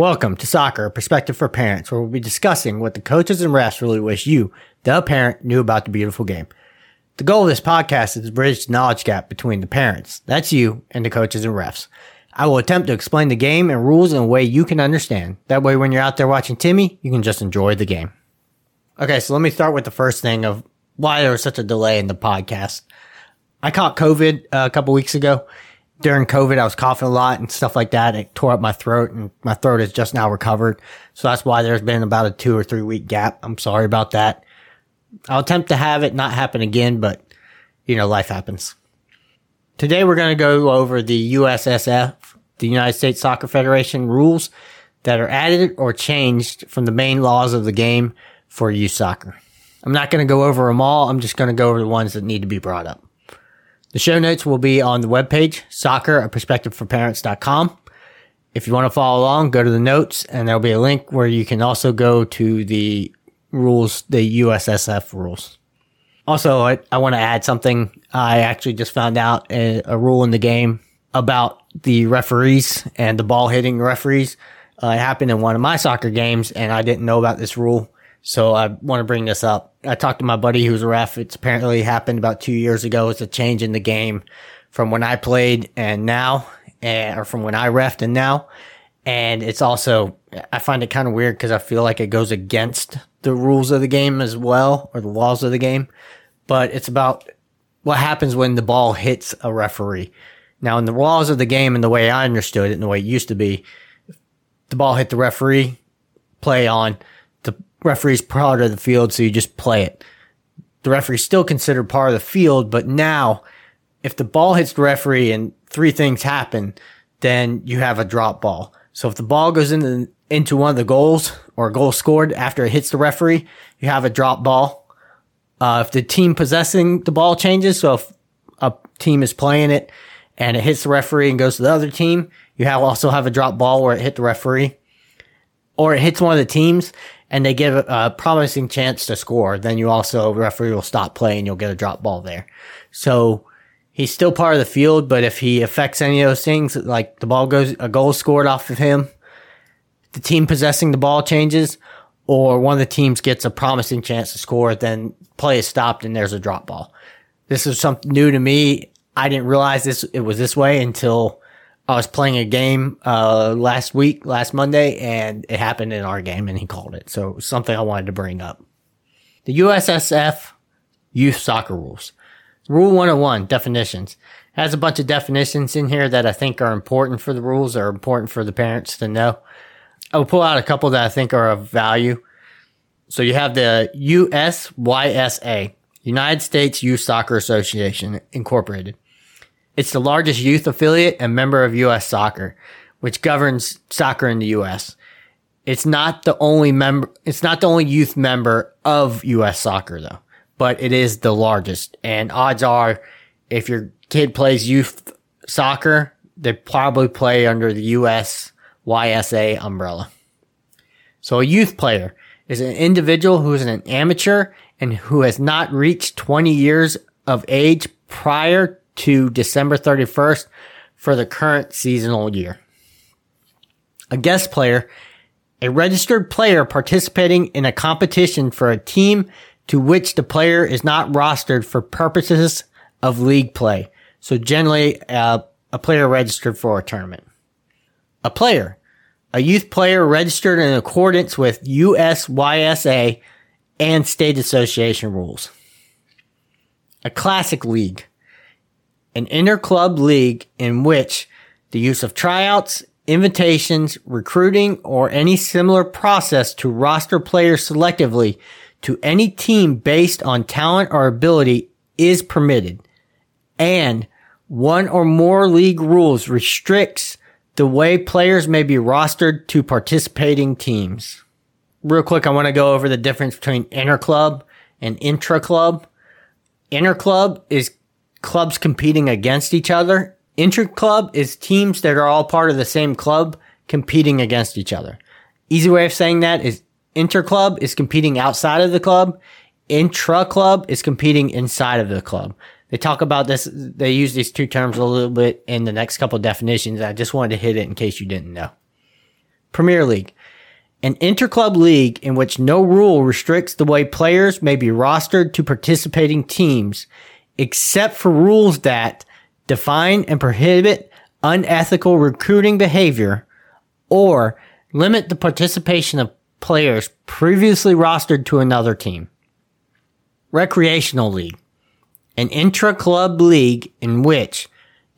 Welcome to Soccer, a perspective for parents, where we'll be discussing what the coaches and refs really wish you, the parent, knew about the beautiful game. The goal of this podcast is to bridge the knowledge gap between the parents, that's you, and the coaches and refs. I will attempt to explain the game and rules in a way you can understand. That way, when you're out there watching Timmy, you can just enjoy the game. Okay, so let me start with the first thing of why there was such a delay in the podcast. I caught COVID uh, a couple weeks ago during COVID, I was coughing a lot and stuff like that. It tore up my throat and my throat is just now recovered. So that's why there's been about a two or three week gap. I'm sorry about that. I'll attempt to have it not happen again, but you know, life happens. Today we're going to go over the USSF, the United States Soccer Federation rules that are added or changed from the main laws of the game for youth soccer. I'm not going to go over them all. I'm just going to go over the ones that need to be brought up. The show notes will be on the webpage, soccer, a perspective for parents.com. If you want to follow along, go to the notes and there'll be a link where you can also go to the rules, the USSF rules. Also, I, I want to add something. I actually just found out a, a rule in the game about the referees and the ball hitting referees. Uh, it happened in one of my soccer games and I didn't know about this rule. So I want to bring this up. I talked to my buddy who's a ref. It's apparently happened about two years ago. It's a change in the game from when I played and now, and, or from when I refed and now. And it's also, I find it kind of weird because I feel like it goes against the rules of the game as well, or the laws of the game. But it's about what happens when the ball hits a referee. Now, in the laws of the game and the way I understood it and the way it used to be, the ball hit the referee, play on referee's part of the field, so you just play it. The referee's still considered part of the field, but now if the ball hits the referee and three things happen, then you have a drop ball. So if the ball goes into into one of the goals or a goal scored after it hits the referee, you have a drop ball. Uh, if the team possessing the ball changes, so if a team is playing it and it hits the referee and goes to the other team, you have also have a drop ball where it hit the referee, or it hits one of the teams and they give a promising chance to score, then you also referee will stop playing. You'll get a drop ball there. So he's still part of the field, but if he affects any of those things, like the ball goes, a goal scored off of him, the team possessing the ball changes, or one of the teams gets a promising chance to score, then play is stopped and there's a drop ball. This is something new to me. I didn't realize this it was this way until I was playing a game uh, last week, last Monday, and it happened in our game, and he called it. So something I wanted to bring up. The USSF Youth Soccer Rules. Rule 101 definitions has a bunch of definitions in here that I think are important for the rules or important for the parents to know. I will pull out a couple that I think are of value. So you have the USYSA, United States Youth Soccer Association Incorporated. It's the largest youth affiliate and member of U.S. Soccer, which governs soccer in the U.S. It's not the only member, it's not the only youth member of U.S. Soccer though, but it is the largest. And odds are if your kid plays youth soccer, they probably play under the U.S. YSA umbrella. So a youth player is an individual who is an amateur and who has not reached 20 years of age prior to December 31st for the current seasonal year. A guest player, a registered player participating in a competition for a team to which the player is not rostered for purposes of league play. So generally, uh, a player registered for a tournament. A player, a youth player registered in accordance with USYSA and state association rules. A classic league, an inter-club league in which the use of tryouts, invitations, recruiting, or any similar process to roster players selectively to any team based on talent or ability is permitted. And one or more league rules restricts the way players may be rostered to participating teams. Real quick, I want to go over the difference between inter-club and intra-club. Inter-club is clubs competing against each other. Inter-club is teams that are all part of the same club competing against each other. Easy way of saying that is inter-club is competing outside of the club. Intra-club is competing inside of the club. They talk about this. They use these two terms a little bit in the next couple definitions. I just wanted to hit it in case you didn't know. Premier League. An interclub league in which no rule restricts the way players may be rostered to participating teams, except for rules that define and prohibit unethical recruiting behavior or limit the participation of players previously rostered to another team. Recreational League. An intra-club league in which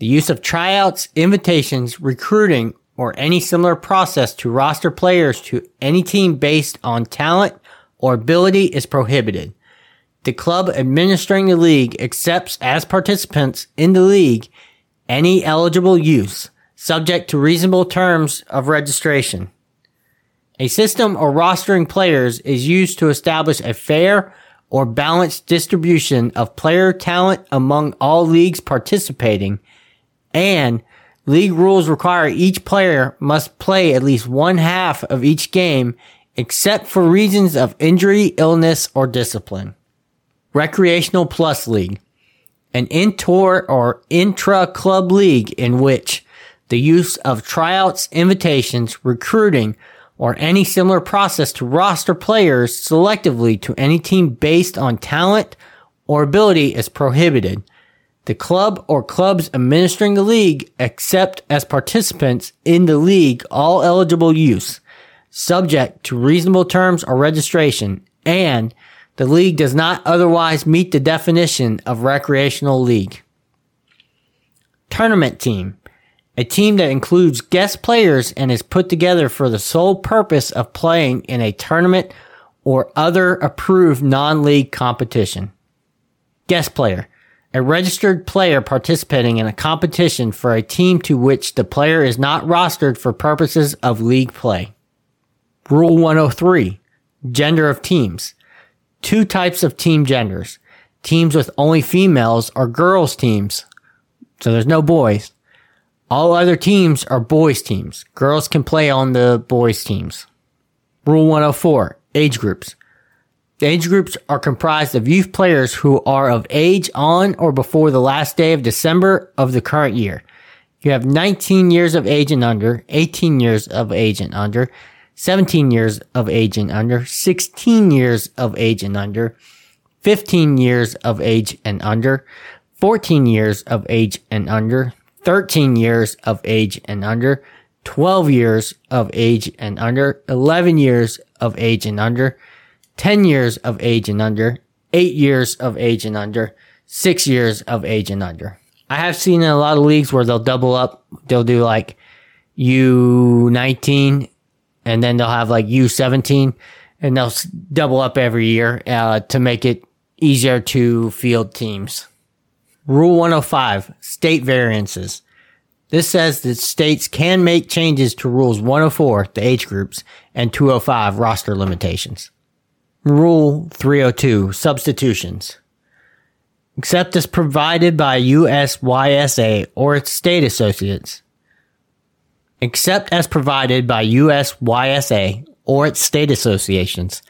the use of tryouts, invitations, recruiting, or any similar process to roster players to any team based on talent or ability is prohibited. The club administering the league accepts as participants in the league any eligible use, subject to reasonable terms of registration. A system of rostering players is used to establish a fair or balanced distribution of player talent among all leagues participating and league rules require each player must play at least one half of each game except for reasons of injury, illness, or discipline. Recreational Plus League. An inter or intra club league in which the use of tryouts, invitations, recruiting, or any similar process to roster players selectively to any team based on talent or ability is prohibited. The club or clubs administering the league accept as participants in the league all eligible use, subject to reasonable terms or registration, and the league does not otherwise meet the definition of recreational league. Tournament team. A team that includes guest players and is put together for the sole purpose of playing in a tournament or other approved non-league competition. Guest player a registered player participating in a competition for a team to which the player is not rostered for purposes of league play. Rule 103. Gender of teams. Two types of team genders. Teams with only females are girls teams. So there's no boys. All other teams are boys teams. Girls can play on the boys teams. Rule 104. Age groups. The age groups are comprised of youth players who are of age on or before the last day of December of the current year. You have 19 years of age and under, 18 years of age and under, 17 years of age and under, 16 years of age and under, 15 years of age and under, 14 years of age and under, 13 years of age and under, 12 years of age and under, 11 years of age and under, 10 years of age and under, 8 years of age and under, 6 years of age and under. I have seen in a lot of leagues where they'll double up. They'll do like U19 and then they'll have like U17 and they'll double up every year uh, to make it easier to field teams. Rule 105, state variances. This says that states can make changes to rules 104, the age groups, and 205, roster limitations. Rule 302 Substitutions. Except as provided by USYSA or its state associates. Except as provided by USYSA or its state associations.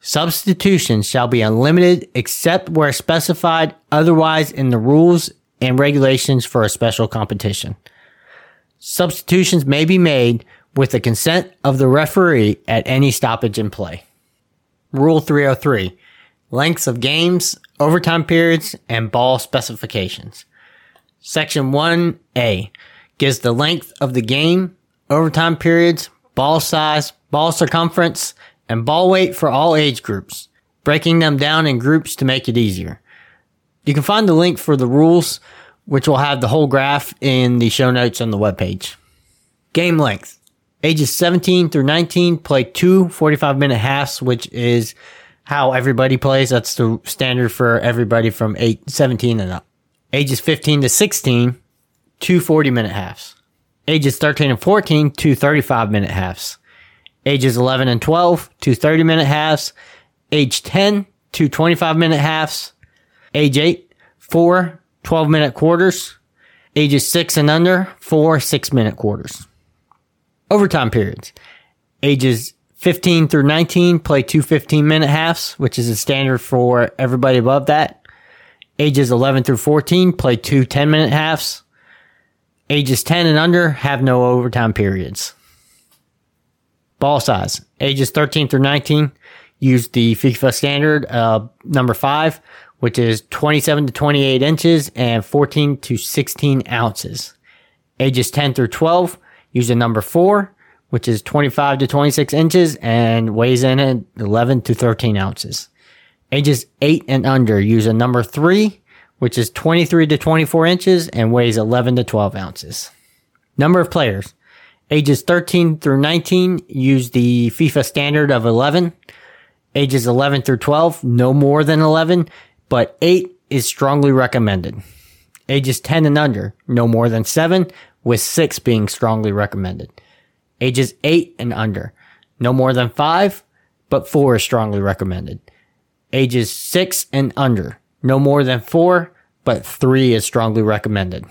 Substitutions shall be unlimited except where specified otherwise in the rules and regulations for a special competition. Substitutions may be made with the consent of the referee at any stoppage in play. Rule 303 Lengths of games, overtime periods, and ball specifications. Section 1A gives the length of the game, overtime periods, ball size, ball circumference, and ball weight for all age groups, breaking them down in groups to make it easier. You can find the link for the rules, which will have the whole graph in the show notes on the webpage. Game length. Ages 17 through 19 play two 45 minute halves, which is how everybody plays. That's the standard for everybody from 8, 17 and up. Ages 15 to 16, two 40 minute halves. Ages 13 and 14, two 35 minute halves. Ages 11 and 12, two 30 minute halves. Age 10, two 25 minute halves. Age 8, four 12 minute quarters. Ages 6 and under, four 6 minute quarters. Overtime periods. Ages 15 through 19 play two 15 minute halves, which is a standard for everybody above that. Ages 11 through 14 play two 10 minute halves. Ages 10 and under have no overtime periods. Ball size, ages 13 through 19, use the FIFA standard uh, number five, which is 27 to 28 inches and 14 to 16 ounces. Ages 10 through 12, use the number four, which is 25 to 26 inches and weighs in at 11 to 13 ounces. Ages 8 and under use a number 3, which is 23 to 24 inches and weighs 11 to 12 ounces. Number of players. Ages 13 through 19 use the FIFA standard of 11. Ages 11 through 12, no more than 11, but 8 is strongly recommended. Ages 10 and under, no more than 7, with 6 being strongly recommended. Ages 8 and under, no more than 5, but 4 is strongly recommended. Ages 6 and under, no more than 4, but 3 is strongly recommended.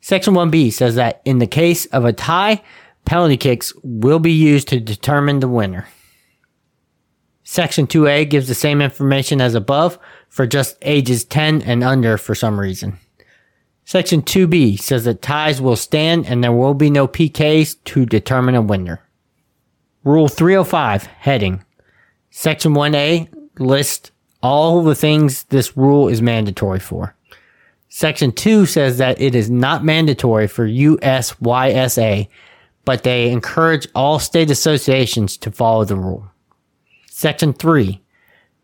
Section 1B says that in the case of a tie, penalty kicks will be used to determine the winner. Section 2A gives the same information as above for just ages 10 and under for some reason. Section 2B says that ties will stand and there will be no PKs to determine a winner. Rule 305, heading. Section 1A lists all the things this rule is mandatory for. Section 2 says that it is not mandatory for USYSA, but they encourage all state associations to follow the rule. Section 3.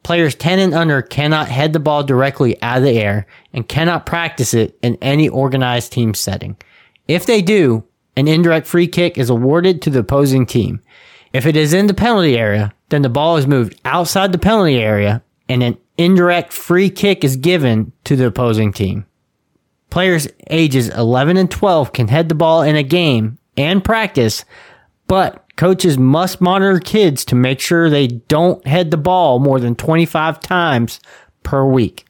Players 10 and under cannot head the ball directly out of the air and cannot practice it in any organized team setting. If they do, an indirect free kick is awarded to the opposing team. If it is in the penalty area, then the ball is moved outside the penalty area and an indirect free kick is given to the opposing team. Players ages 11 and 12 can head the ball in a game and practice, but coaches must monitor kids to make sure they don't head the ball more than 25 times per week.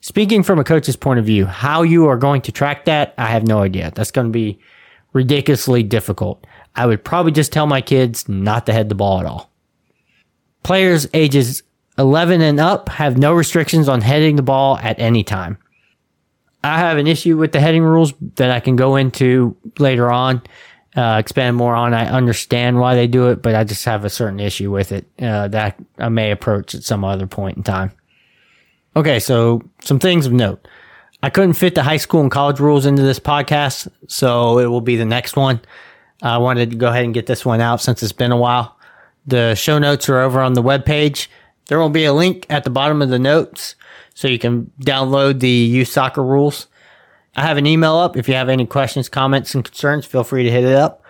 Speaking from a coach's point of view, how you are going to track that, I have no idea. That's going to be ridiculously difficult. I would probably just tell my kids not to head the ball at all. Players ages 11 and up have no restrictions on heading the ball at any time. I have an issue with the heading rules that I can go into later on, uh, expand more on. I understand why they do it, but I just have a certain issue with it uh, that I may approach at some other point in time. Okay, so some things of note. I couldn't fit the high school and college rules into this podcast, so it will be the next one. I wanted to go ahead and get this one out since it's been a while. The show notes are over on the webpage. There will be a link at the bottom of the notes so you can download the youth soccer rules. I have an email up. If you have any questions, comments, and concerns, feel free to hit it up.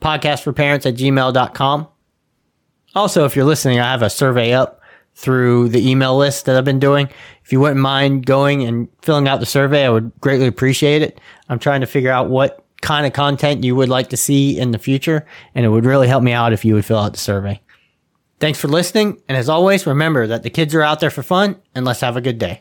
Podcast for parents at gmail.com. Also, if you're listening, I have a survey up through the email list that I've been doing. If you wouldn't mind going and filling out the survey, I would greatly appreciate it. I'm trying to figure out what kind of content you would like to see in the future, and it would really help me out if you would fill out the survey. Thanks for listening, and as always, remember that the kids are out there for fun, and let's have a good day.